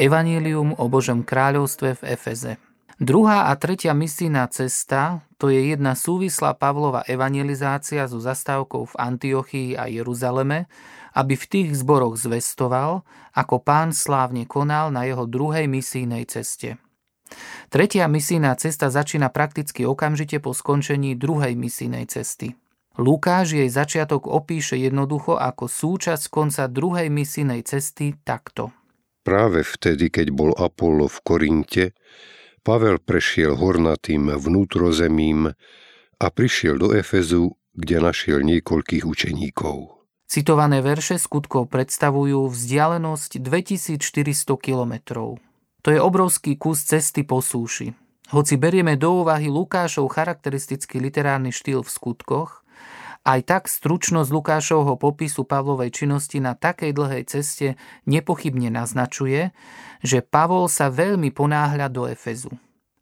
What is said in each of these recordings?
Evangelium o Božom kráľovstve v Efeze. Druhá a tretia misijná cesta to je jedna súvislá Pavlova evangelizácia so zastávkou v Antiochii a Jeruzaleme, aby v tých zboroch zvestoval, ako pán slávne konal na jeho druhej misijnej ceste. Tretia misijná cesta začína prakticky okamžite po skončení druhej misijnej cesty. Lukáš jej začiatok opíše jednoducho ako súčasť konca druhej misijnej cesty takto – Práve vtedy, keď bol Apollo v Korinte, Pavel prešiel hornatým vnútrozemím a prišiel do Efezu, kde našiel niekoľkých učeníkov. Citované verše skutkov predstavujú vzdialenosť 2400 kilometrov. To je obrovský kus cesty po súši. Hoci berieme do úvahy Lukášov charakteristický literárny štýl v skutkoch, aj tak stručnosť Lukášovho popisu Pavlovej činnosti na takej dlhej ceste nepochybne naznačuje, že Pavol sa veľmi ponáhľa do Efezu.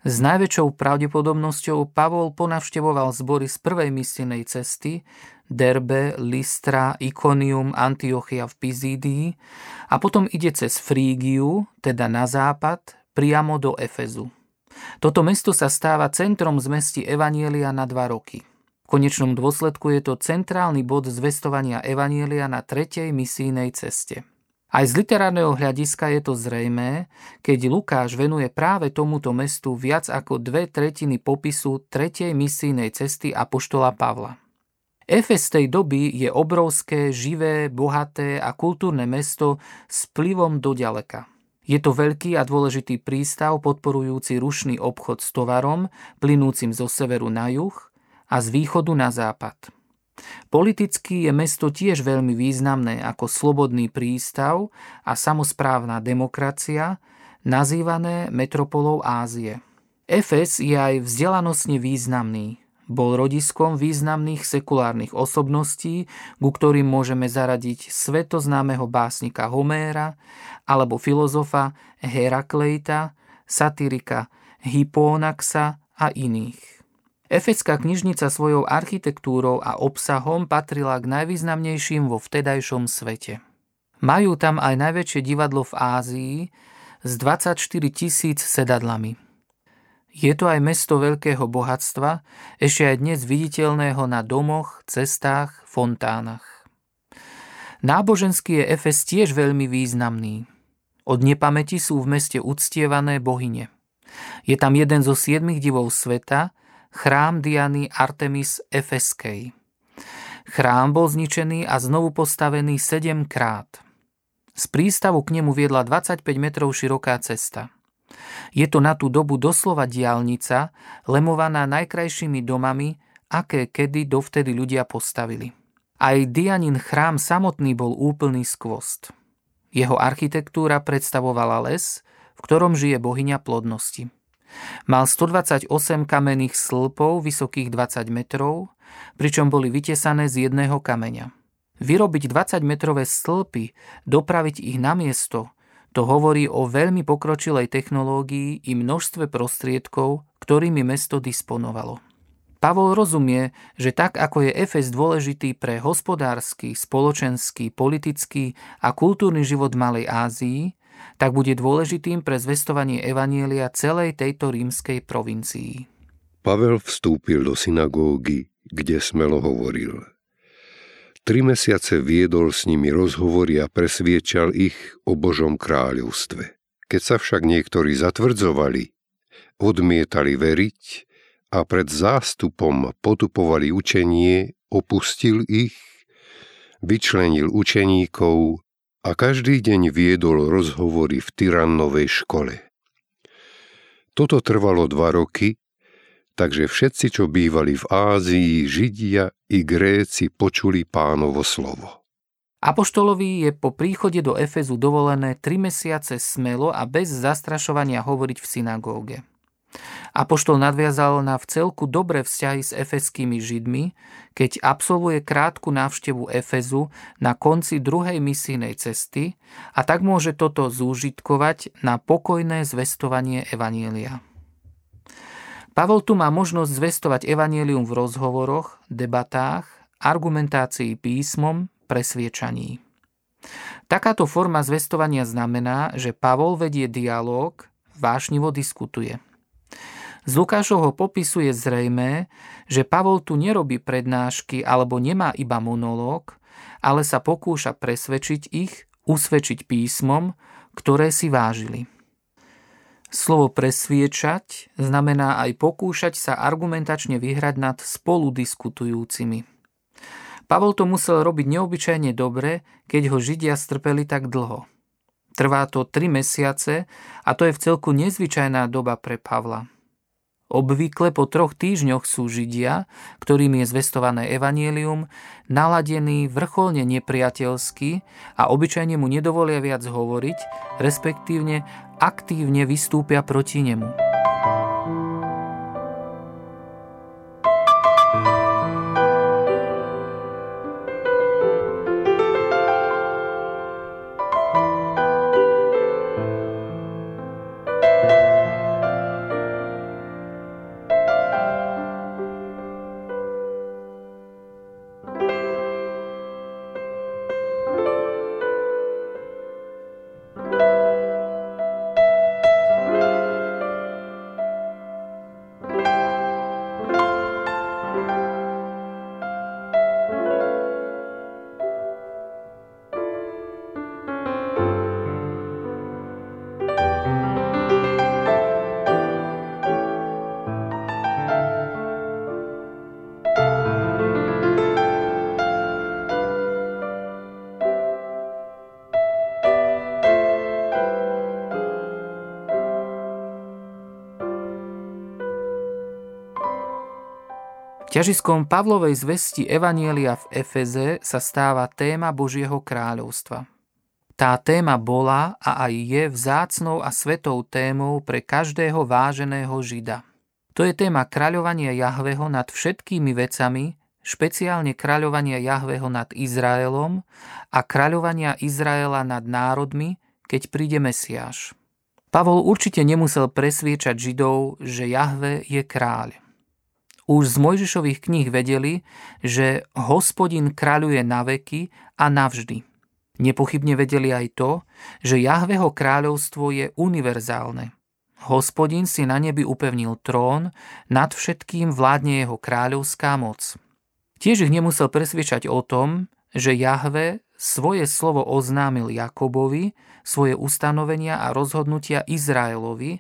S najväčšou pravdepodobnosťou Pavol ponavštevoval zbory z prvej misijnej cesty Derbe, Lystra, Ikonium, Antiochia v Pizídii a potom ide cez Frígiu, teda na západ, priamo do Efezu. Toto mesto sa stáva centrom zmesti Evanielia na dva roky – konečnom dôsledku je to centrálny bod zvestovania Evanielia na tretej misijnej ceste. Aj z literárneho hľadiska je to zrejmé, keď Lukáš venuje práve tomuto mestu viac ako dve tretiny popisu tretej misijnej cesty Apoštola Pavla. Efes tej doby je obrovské, živé, bohaté a kultúrne mesto s vplyvom do ďaleka. Je to veľký a dôležitý prístav podporujúci rušný obchod s tovarom, plynúcim zo severu na juh a z východu na západ. Politicky je mesto tiež veľmi významné ako slobodný prístav a samozprávna demokracia, nazývané metropolou Ázie. Efes je aj vzdelanostne významný. Bol rodiskom významných sekulárnych osobností, ku ktorým môžeme zaradiť svetoznámeho básnika Homéra alebo filozofa Herakleita, satyrika Hippónaxa a iných. Efecká knižnica svojou architektúrou a obsahom patrila k najvýznamnejším vo vtedajšom svete. Majú tam aj najväčšie divadlo v Ázii s 24 tisíc sedadlami. Je to aj mesto veľkého bohatstva, ešte aj dnes viditeľného na domoch, cestách, fontánach. Náboženský je Efes tiež veľmi významný. Od nepamäti sú v meste uctievané bohyne. Je tam jeden zo siedmých divov sveta, chrám Diany Artemis Efeskej. Chrám bol zničený a znovu postavený sedem krát. Z prístavu k nemu viedla 25 metrov široká cesta. Je to na tú dobu doslova diálnica, lemovaná najkrajšími domami, aké kedy dovtedy ľudia postavili. Aj Dianin chrám samotný bol úplný skvost. Jeho architektúra predstavovala les, v ktorom žije bohyňa plodnosti. Mal 128 kamenných slpov vysokých 20 metrov, pričom boli vytesané z jedného kameňa. Vyrobiť 20-metrové stĺpy, dopraviť ich na miesto, to hovorí o veľmi pokročilej technológii i množstve prostriedkov, ktorými mesto disponovalo. Pavol rozumie, že tak ako je Efes dôležitý pre hospodársky, spoločenský, politický a kultúrny život Malej Ázii, tak bude dôležitým pre zvestovanie Evanielia celej tejto rímskej provincii. Pavel vstúpil do synagógy, kde smelo hovoril. Tri mesiace viedol s nimi rozhovory a presviečal ich o Božom kráľovstve. Keď sa však niektorí zatvrdzovali, odmietali veriť a pred zástupom potupovali učenie, opustil ich, vyčlenil učeníkov a každý deň viedol rozhovory v Tyrannovej škole. Toto trvalo dva roky, takže všetci, čo bývali v Ázii, Židia i Gréci počuli pánovo slovo. Apoštolovi je po príchode do Efezu dovolené tri mesiace smelo a bez zastrašovania hovoriť v synagóge. Apoštol nadviazal na vcelku dobré vzťahy s efeskými židmi, keď absolvuje krátku návštevu Efezu na konci druhej misijnej cesty a tak môže toto zúžitkovať na pokojné zvestovanie Evanielia. Pavol tu má možnosť zvestovať Evanielium v rozhovoroch, debatách, argumentácii písmom, presviečaní. Takáto forma zvestovania znamená, že Pavol vedie dialog, vášnivo diskutuje – z Lukášovho popisu je zrejmé, že Pavol tu nerobí prednášky alebo nemá iba monológ, ale sa pokúša presvedčiť ich, usvedčiť písmom, ktoré si vážili. Slovo presviečať znamená aj pokúšať sa argumentačne vyhrať nad spoludiskutujúcimi. Pavol to musel robiť neobyčajne dobre, keď ho Židia strpeli tak dlho. Trvá to tri mesiace a to je v celku nezvyčajná doba pre Pavla. Obvykle po troch týždňoch sú Židia, ktorým je zvestované evanielium, naladení vrcholne nepriateľsky a obyčajne mu nedovolia viac hovoriť, respektívne aktívne vystúpia proti nemu. Ťažiskom Pavlovej zvesti Evanielia v Efeze sa stáva téma Božieho kráľovstva. Tá téma bola a aj je vzácnou a svetou témou pre každého váženého Žida. To je téma kráľovania Jahveho nad všetkými vecami, špeciálne kráľovania Jahveho nad Izraelom a kráľovania Izraela nad národmi, keď príde Mesiáš. Pavol určite nemusel presviečať Židov, že Jahve je kráľ. Už z Mojžišových kníh vedeli, že hospodin kráľuje na veky a navždy. Nepochybne vedeli aj to, že Jahveho kráľovstvo je univerzálne. Hospodin si na nebi upevnil trón, nad všetkým vládne jeho kráľovská moc. Tiež ich nemusel presviečať o tom, že Jahve svoje slovo oznámil Jakobovi, svoje ustanovenia a rozhodnutia Izraelovi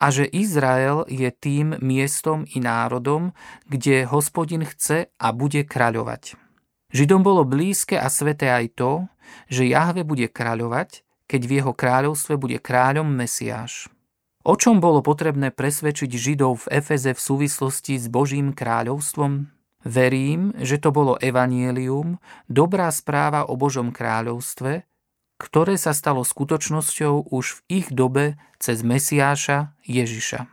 a že Izrael je tým miestom i národom, kde hospodin chce a bude kráľovať. Židom bolo blízke a sveté aj to, že Jahve bude kráľovať, keď v jeho kráľovstve bude kráľom Mesiáš. O čom bolo potrebné presvedčiť Židov v Efeze v súvislosti s Božím kráľovstvom? Verím, že to bolo evanielium, dobrá správa o Božom kráľovstve, ktoré sa stalo skutočnosťou už v ich dobe cez Mesiáša Ježiša.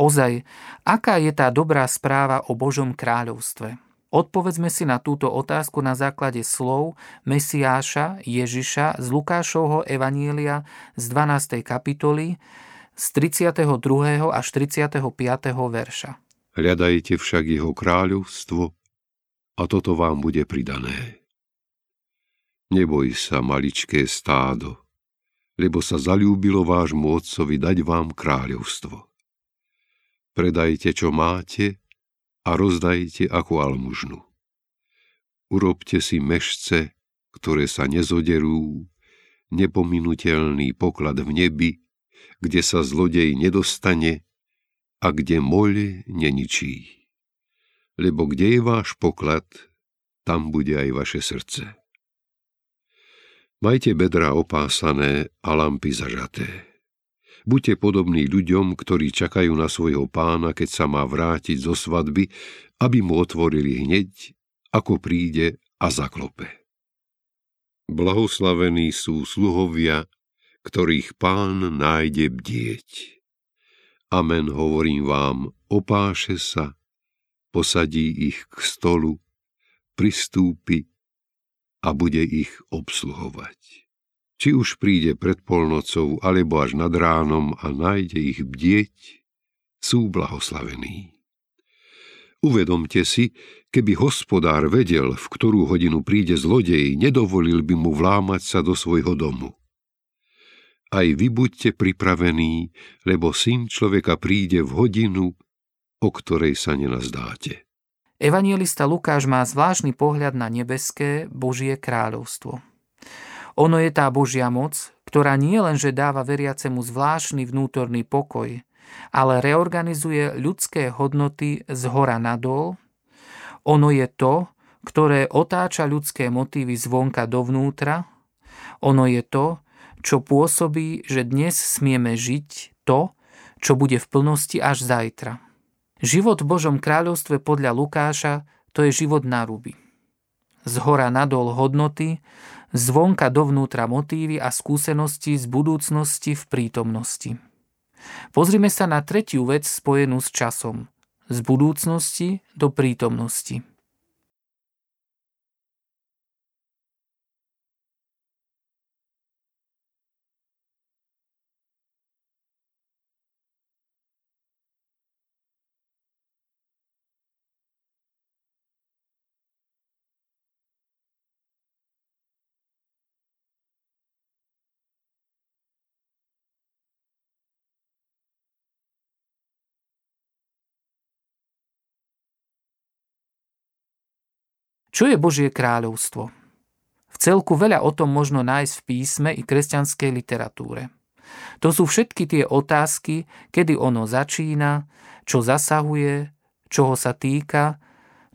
Ozaj, aká je tá dobrá správa o Božom kráľovstve? Odpovedzme si na túto otázku na základe slov Mesiáša Ježiša z Lukášovho Evanielia z 12. kapitoly, z 32. až 35. verša. Hľadajte však jeho kráľovstvo a toto vám bude pridané. Neboj sa, maličké stádo, lebo sa zalúbilo vášmu otcovi dať vám kráľovstvo. Predajte, čo máte a rozdajte ako almužnu. Urobte si mešce, ktoré sa nezoderú, nepominutelný poklad v nebi, kde sa zlodej nedostane a kde moľ neničí. Lebo kde je váš poklad, tam bude aj vaše srdce. Majte bedra opásané a lampy zažaté. Buďte podobní ľuďom, ktorí čakajú na svojho pána, keď sa má vrátiť zo svadby, aby mu otvorili hneď, ako príde a zaklope. Blahoslavení sú sluhovia, ktorých pán nájde bdieť. Amen, hovorím vám, opáše sa, posadí ich k stolu, pristúpi a bude ich obsluhovať. Či už príde pred polnocou, alebo až nad ránom a nájde ich bdieť, sú blahoslavení. Uvedomte si, keby hospodár vedel, v ktorú hodinu príde zlodej, nedovolil by mu vlámať sa do svojho domu. Aj vy buďte pripravení, lebo syn človeka príde v hodinu, o ktorej sa nenazdáte. Evanielista Lukáš má zvláštny pohľad na nebeské Božie kráľovstvo. Ono je tá Božia moc, ktorá nie len, že dáva veriacemu zvláštny vnútorný pokoj, ale reorganizuje ľudské hodnoty z hora nadol. Ono je to, ktoré otáča ľudské motívy zvonka dovnútra. Ono je to, čo pôsobí, že dnes smieme žiť to, čo bude v plnosti až zajtra. Život v Božom kráľovstve podľa Lukáša to je život na ruby. Z hora nadol hodnoty, zvonka dovnútra motívy a skúsenosti z budúcnosti v prítomnosti. Pozrime sa na tretiu vec spojenú s časom. Z budúcnosti do prítomnosti. Čo je Božie kráľovstvo? V celku veľa o tom možno nájsť v písme i kresťanskej literatúre. To sú všetky tie otázky, kedy ono začína, čo zasahuje, čoho sa týka,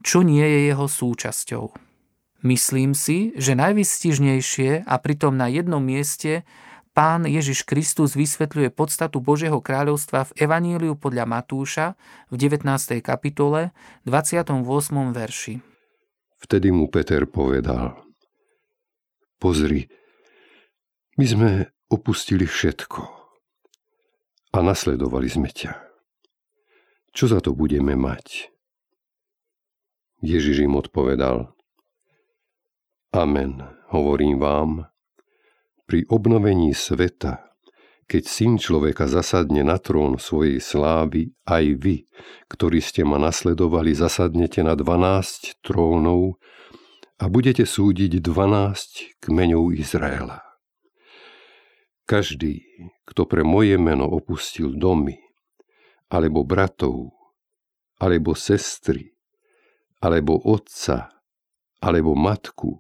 čo nie je jeho súčasťou. Myslím si, že najvystižnejšie a pritom na jednom mieste pán Ježiš Kristus vysvetľuje podstatu Božieho kráľovstva v Evaníliu podľa Matúša v 19. kapitole 28. verši. Vtedy mu Peter povedal, pozri, my sme opustili všetko a nasledovali sme ťa. Čo za to budeme mať? Ježiš im odpovedal, Amen, hovorím vám, pri obnovení sveta keď syn človeka zasadne na trón svojej slávy, aj vy, ktorí ste ma nasledovali, zasadnete na 12 trónov a budete súdiť 12 kmeňov Izraela. Každý, kto pre moje meno opustil domy, alebo bratov, alebo sestry, alebo otca, alebo matku,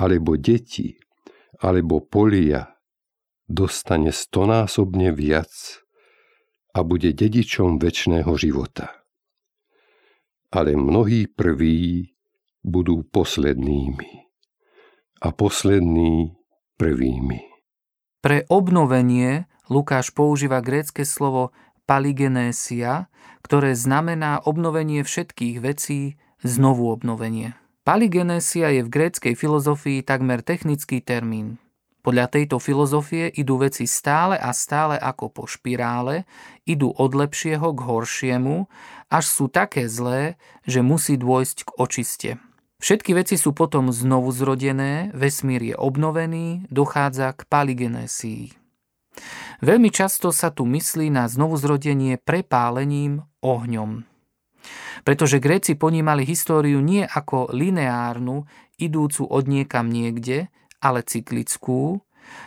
alebo deti, alebo polia, dostane stonásobne viac a bude dedičom väčšného života. Ale mnohí prví budú poslednými a poslední prvými. Pre obnovenie Lukáš používa grécke slovo paligenésia, ktoré znamená obnovenie všetkých vecí, znovu obnovenie. Paligenésia je v gréckej filozofii takmer technický termín. Podľa tejto filozofie idú veci stále a stále ako po špirále, idú od lepšieho k horšiemu, až sú také zlé, že musí dôjsť k očiste. Všetky veci sú potom znovu zrodené, vesmír je obnovený, dochádza k paligenésii. Veľmi často sa tu myslí na znovuzrodenie prepálením ohňom. Pretože Gréci ponímali históriu nie ako lineárnu, idúcu od niekam niekde, ale cyklickú,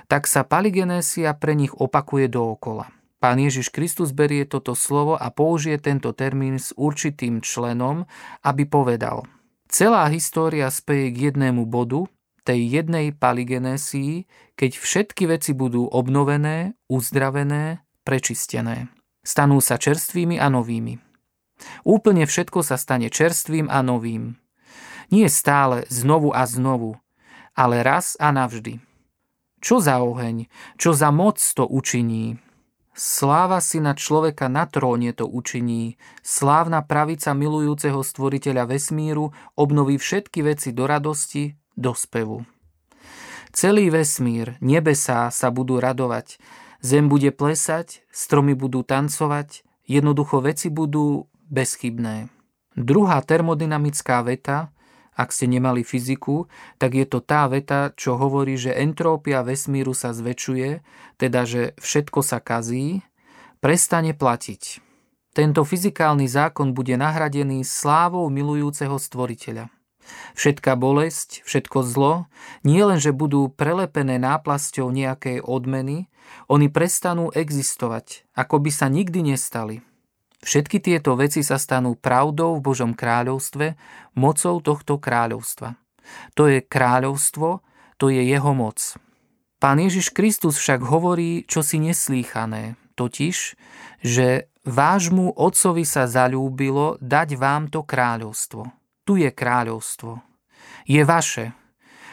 tak sa paligenésia pre nich opakuje dookola. Pán Ježiš Kristus berie toto slovo a použije tento termín s určitým členom, aby povedal Celá história speje k jednému bodu, tej jednej paligenésii, keď všetky veci budú obnovené, uzdravené, prečistené. Stanú sa čerstvými a novými. Úplne všetko sa stane čerstvým a novým. Nie stále, znovu a znovu, ale raz a navždy. Čo za oheň, čo za moc to učiní? Sláva si na človeka na tróne to učiní. Slávna pravica milujúceho stvoriteľa vesmíru obnoví všetky veci do radosti, do spevu. Celý vesmír, nebesá sa budú radovať, zem bude plesať, stromy budú tancovať, jednoducho veci budú bezchybné. Druhá termodynamická veta, ak ste nemali fyziku, tak je to tá veta, čo hovorí, že entrópia vesmíru sa zväčšuje, teda že všetko sa kazí, prestane platiť. Tento fyzikálny zákon bude nahradený slávou milujúceho stvoriteľa. Všetká bolesť, všetko zlo, nie len, že budú prelepené náplasťou nejakej odmeny, oni prestanú existovať, ako by sa nikdy nestali. Všetky tieto veci sa stanú pravdou v Božom kráľovstve, mocou tohto kráľovstva. To je kráľovstvo, to je jeho moc. Pán Ježiš Kristus však hovorí čosi neslýchané, totiž, že vášmu otcovi sa zalúbilo dať vám to kráľovstvo tu je kráľovstvo. Je vaše.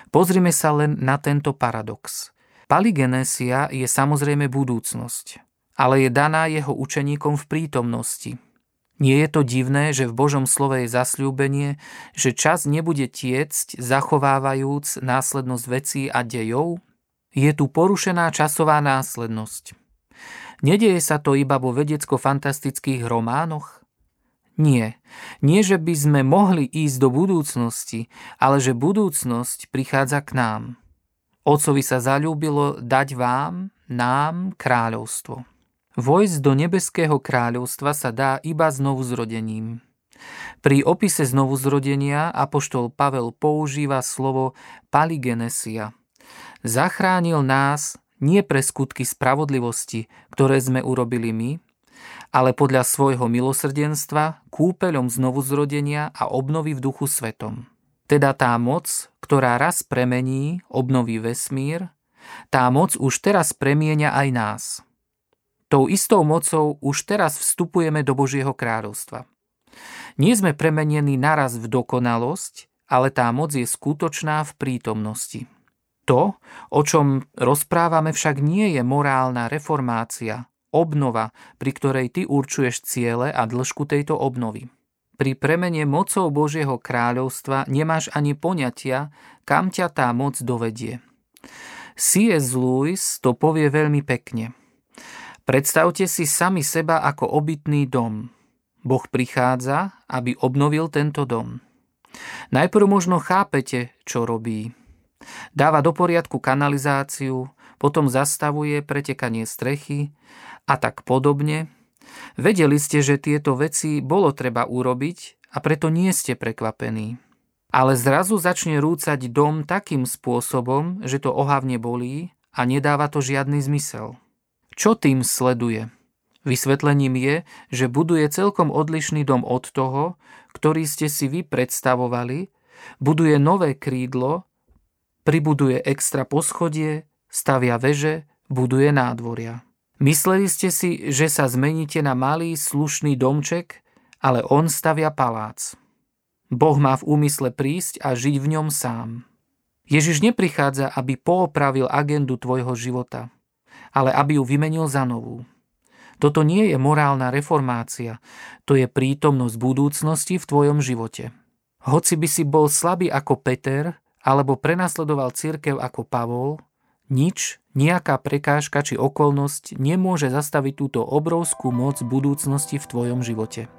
Pozrime sa len na tento paradox. Paligenésia je samozrejme budúcnosť, ale je daná jeho učeníkom v prítomnosti. Nie je to divné, že v Božom slove je zasľúbenie, že čas nebude tiecť, zachovávajúc následnosť vecí a dejov? Je tu porušená časová následnosť. Nedieje sa to iba vo vedecko-fantastických románoch? Nie. Nie, že by sme mohli ísť do budúcnosti, ale že budúcnosť prichádza k nám. Otcovi sa zalúbilo dať vám, nám, kráľovstvo. Vojsť do nebeského kráľovstva sa dá iba znovu zrodením. Pri opise znovuzrodenia apoštol Pavel používa slovo paligenesia. Zachránil nás nie pre skutky spravodlivosti, ktoré sme urobili my, ale podľa svojho milosrdenstva kúpeľom znovuzrodenia a obnovy v duchu svetom. Teda tá moc, ktorá raz premení, obnoví vesmír, tá moc už teraz premieňa aj nás. Tou istou mocou už teraz vstupujeme do Božieho kráľovstva. Nie sme premenení naraz v dokonalosť, ale tá moc je skutočná v prítomnosti. To, o čom rozprávame však nie je morálna reformácia, obnova, pri ktorej ty určuješ ciele a dĺžku tejto obnovy. Pri premene mocou Božieho kráľovstva nemáš ani poňatia, kam ťa tá moc dovedie. C.S. Lewis to povie veľmi pekne. Predstavte si sami seba ako obytný dom. Boh prichádza, aby obnovil tento dom. Najprv možno chápete, čo robí. Dáva do poriadku kanalizáciu, potom zastavuje pretekanie strechy a tak podobne. Vedeli ste, že tieto veci bolo treba urobiť a preto nie ste prekvapení. Ale zrazu začne rúcať dom takým spôsobom, že to ohavne bolí a nedáva to žiadny zmysel. Čo tým sleduje? Vysvetlením je, že buduje celkom odlišný dom od toho, ktorý ste si vy predstavovali, buduje nové krídlo, pribuduje extra poschodie, stavia veže, buduje nádvoria. Mysleli ste si, že sa zmeníte na malý, slušný domček, ale on stavia palác. Boh má v úmysle prísť a žiť v ňom sám. Ježiš neprichádza, aby poopravil agendu tvojho života, ale aby ju vymenil za novú. Toto nie je morálna reformácia, to je prítomnosť budúcnosti v tvojom živote. Hoci by si bol slabý ako Peter, alebo prenasledoval církev ako Pavol, nič, nejaká prekážka či okolnosť nemôže zastaviť túto obrovskú moc budúcnosti v tvojom živote.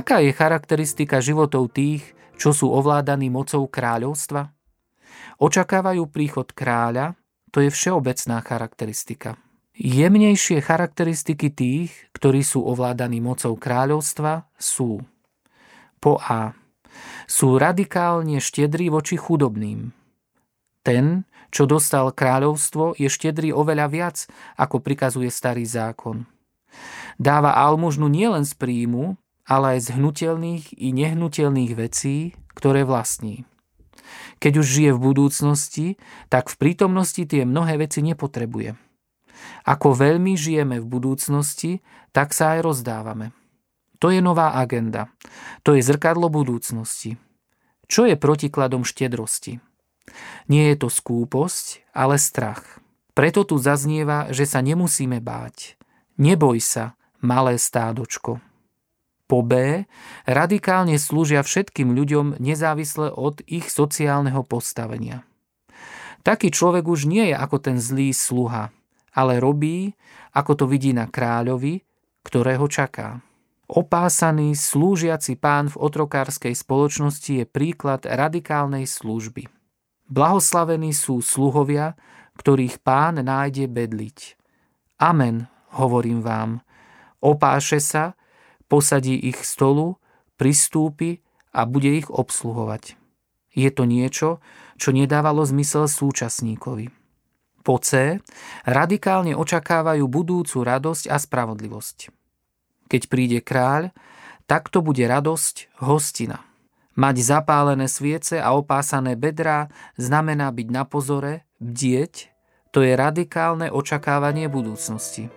Aká je charakteristika životov tých, čo sú ovládaní mocou kráľovstva? Očakávajú príchod kráľa, to je všeobecná charakteristika. Jemnejšie charakteristiky tých, ktorí sú ovládaní mocou kráľovstva, sú po A. Sú radikálne štedrí voči chudobným. Ten, čo dostal kráľovstvo, je štedrý oveľa viac, ako prikazuje starý zákon. Dáva almužnu nielen z príjmu, ale aj z hnutelných i nehnuteľných vecí, ktoré vlastní. Keď už žije v budúcnosti, tak v prítomnosti tie mnohé veci nepotrebuje. Ako veľmi žijeme v budúcnosti, tak sa aj rozdávame. To je nová agenda. To je zrkadlo budúcnosti. Čo je protikladom štedrosti? Nie je to skúposť, ale strach. Preto tu zaznieva, že sa nemusíme báť. Neboj sa, malé stádočko po B radikálne slúžia všetkým ľuďom nezávisle od ich sociálneho postavenia. Taký človek už nie je ako ten zlý sluha, ale robí, ako to vidí na kráľovi, ktorého čaká. Opásaný, slúžiaci pán v otrokárskej spoločnosti je príklad radikálnej služby. Blahoslavení sú sluhovia, ktorých pán nájde bedliť. Amen, hovorím vám. Opáše sa, posadí ich stolu, pristúpi a bude ich obsluhovať. Je to niečo, čo nedávalo zmysel súčasníkovi. Po C radikálne očakávajú budúcu radosť a spravodlivosť. Keď príde kráľ, tak to bude radosť hostina. Mať zapálené sviece a opásané bedrá znamená byť na pozore, bdieť, to je radikálne očakávanie budúcnosti.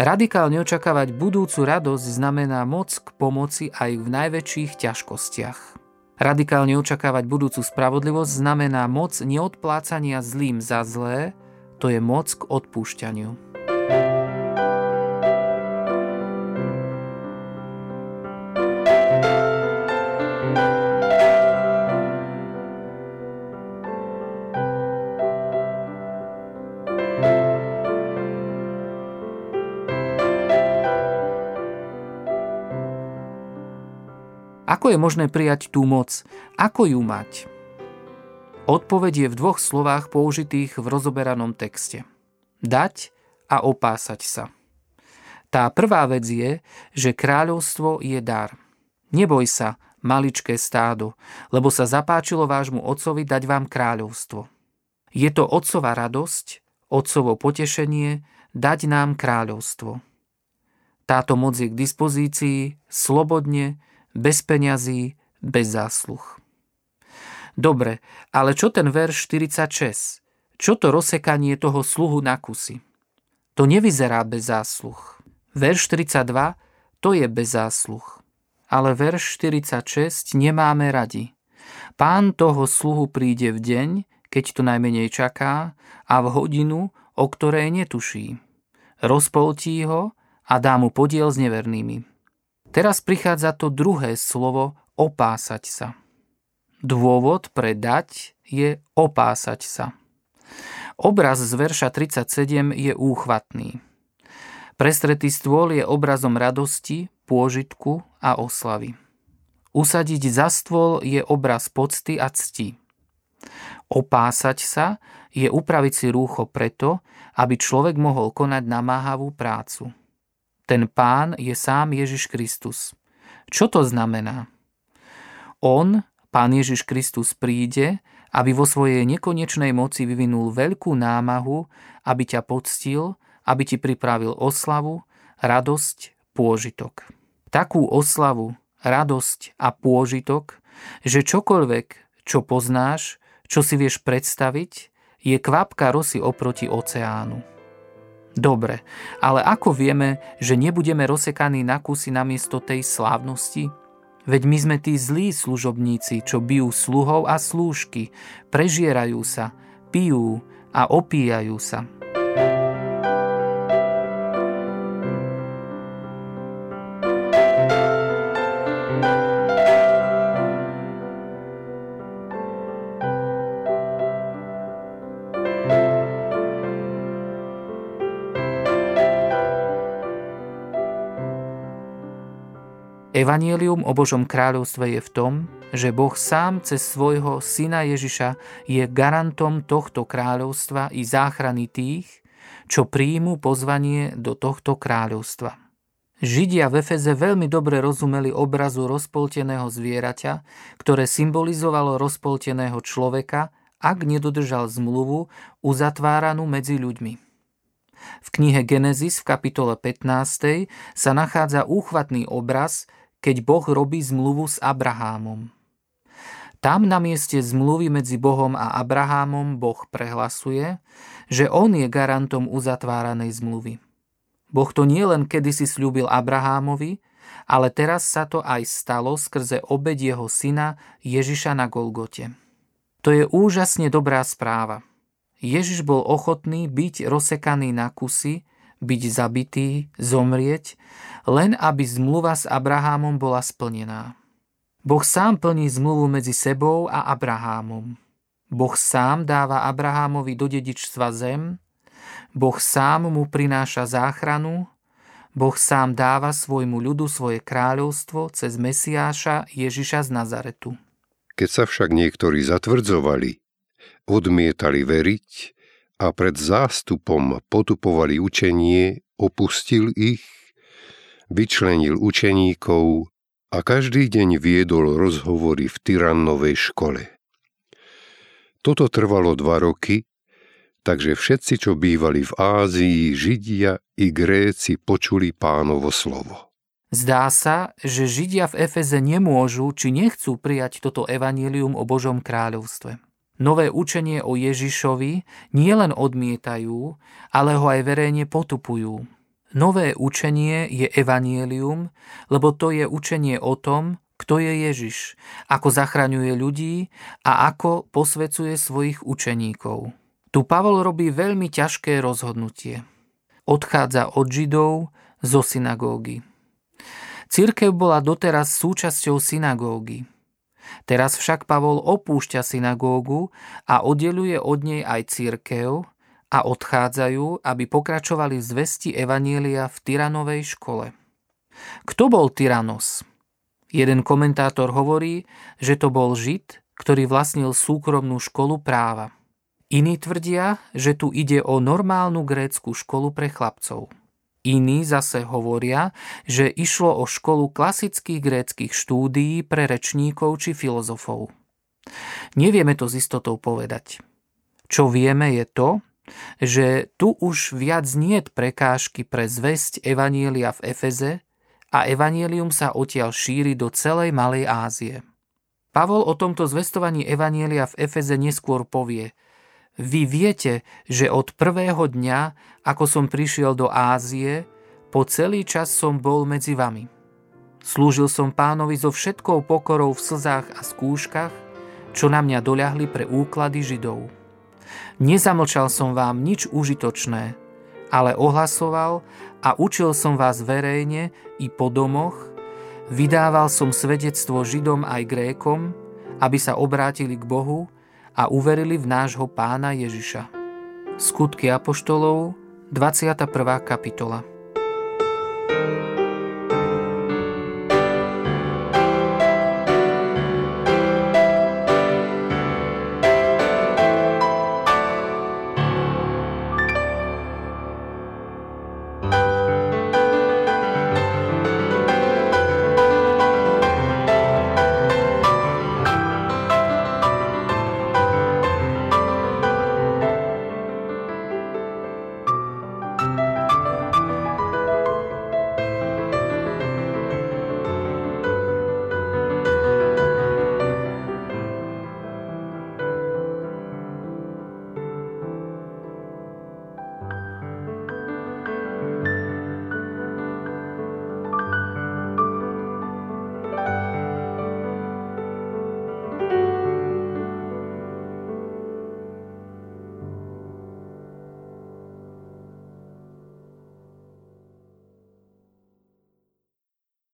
Radikálne očakávať budúcu radosť znamená moc k pomoci aj v najväčších ťažkostiach. Radikálne očakávať budúcu spravodlivosť znamená moc neodplácania zlým za zlé, to je moc k odpúšťaniu. Ako je možné prijať tú moc? Ako ju mať? Odpoveď je v dvoch slovách použitých v rozoberanom texte. Dať a opásať sa. Tá prvá vec je, že kráľovstvo je dar. Neboj sa, maličké stádo, lebo sa zapáčilo vášmu otcovi dať vám kráľovstvo. Je to otcova radosť, otcovo potešenie dať nám kráľovstvo. Táto moc je k dispozícii slobodne, bez peňazí, bez zásluh. Dobre, ale čo ten verš 46? Čo to rozsekanie toho sluhu na kusy? To nevyzerá bez zásluh. Verš 42 to je bez zásluh. Ale verš 46 nemáme radi. Pán toho sluhu príde v deň, keď to najmenej čaká, a v hodinu, o ktorej netuší. Rozpoltí ho a dá mu podiel s nevernými. Teraz prichádza to druhé slovo opásať sa. Dôvod pre dať je opásať sa. Obraz z verša 37 je úchvatný. Prestretý stôl je obrazom radosti, pôžitku a oslavy. Usadiť za stôl je obraz pocty a cti. Opásať sa je upraviť si rúcho preto, aby človek mohol konať namáhavú prácu. Ten pán je sám Ježiš Kristus. Čo to znamená? On, Pán Ježiš Kristus príde, aby vo svojej nekonečnej moci vyvinul veľkú námahu, aby ťa poctil, aby ti pripravil oslavu, radosť, pôžitok. Takú oslavu, radosť a pôžitok, že čokoľvek, čo poznáš, čo si vieš predstaviť, je kvapka rosy oproti oceánu. Dobre, ale ako vieme, že nebudeme rozsekaní na kusy namiesto tej slávnosti? Veď my sme tí zlí služobníci, čo bijú sluhov a slúžky, prežierajú sa, pijú a opíjajú sa. Evangelium o Božom kráľovstve je v tom, že Boh sám cez svojho syna Ježiša je garantom tohto kráľovstva i záchrany tých, čo príjmu pozvanie do tohto kráľovstva. Židia v Efeze veľmi dobre rozumeli obrazu rozpolteného zvieraťa, ktoré symbolizovalo rozpolteného človeka, ak nedodržal zmluvu uzatváranú medzi ľuďmi. V knihe Genesis v kapitole 15. sa nachádza úchvatný obraz, keď Boh robí zmluvu s Abrahámom. Tam na mieste zmluvy medzi Bohom a Abrahámom Boh prehlasuje, že on je garantom uzatváranej zmluvy. Boh to nie len kedysi slúbil Abrahámovi, ale teraz sa to aj stalo skrze obed jeho syna Ježiša na Golgote. To je úžasne dobrá správa. Ježiš bol ochotný byť rozsekaný na kusy, byť zabitý, zomrieť, len aby zmluva s Abrahámom bola splnená. Boh sám plní zmluvu medzi sebou a Abrahámom. Boh sám dáva Abrahámovi do dedičstva zem, Boh sám mu prináša záchranu, Boh sám dáva svojmu ľudu svoje kráľovstvo cez Mesiáša Ježiša z Nazaretu. Keď sa však niektorí zatvrdzovali, odmietali veriť a pred zástupom potupovali učenie, opustil ich vyčlenil učeníkov a každý deň viedol rozhovory v Tyrannovej škole. Toto trvalo dva roky, takže všetci, čo bývali v Ázii, Židia i Gréci počuli pánovo slovo. Zdá sa, že Židia v Efeze nemôžu či nechcú prijať toto evanílium o Božom kráľovstve. Nové učenie o Ježišovi nielen odmietajú, ale ho aj verejne potupujú. Nové učenie je evanielium, lebo to je učenie o tom, kto je Ježiš, ako zachraňuje ľudí a ako posvecuje svojich učeníkov. Tu Pavol robí veľmi ťažké rozhodnutie. Odchádza od Židov zo synagógy. Církev bola doteraz súčasťou synagógy. Teraz však Pavol opúšťa synagógu a oddeluje od nej aj církev, a odchádzajú, aby pokračovali v zvesti Evanielia v Tyranovej škole. Kto bol Tyranos? Jeden komentátor hovorí, že to bol Žid, ktorý vlastnil súkromnú školu práva. Iní tvrdia, že tu ide o normálnu grécku školu pre chlapcov. Iní zase hovoria, že išlo o školu klasických gréckých štúdií pre rečníkov či filozofov. Nevieme to s istotou povedať. Čo vieme je to, že tu už viac niet prekážky pre zväzť Evanielia v Efeze a Evanielium sa odtiaľ šíri do celej Malej Ázie. Pavol o tomto zvestovaní Evanielia v Efeze neskôr povie Vy viete, že od prvého dňa, ako som prišiel do Ázie, po celý čas som bol medzi vami. Slúžil som pánovi so všetkou pokorou v slzách a skúškach, čo na mňa doľahli pre úklady Židov. Nezamlčal som vám nič užitočné, ale ohlasoval a učil som vás verejne i po domoch, vydával som svedectvo Židom aj Grékom, aby sa obrátili k Bohu a uverili v nášho pána Ježiša. Skutky Apoštolov, 21. kapitola.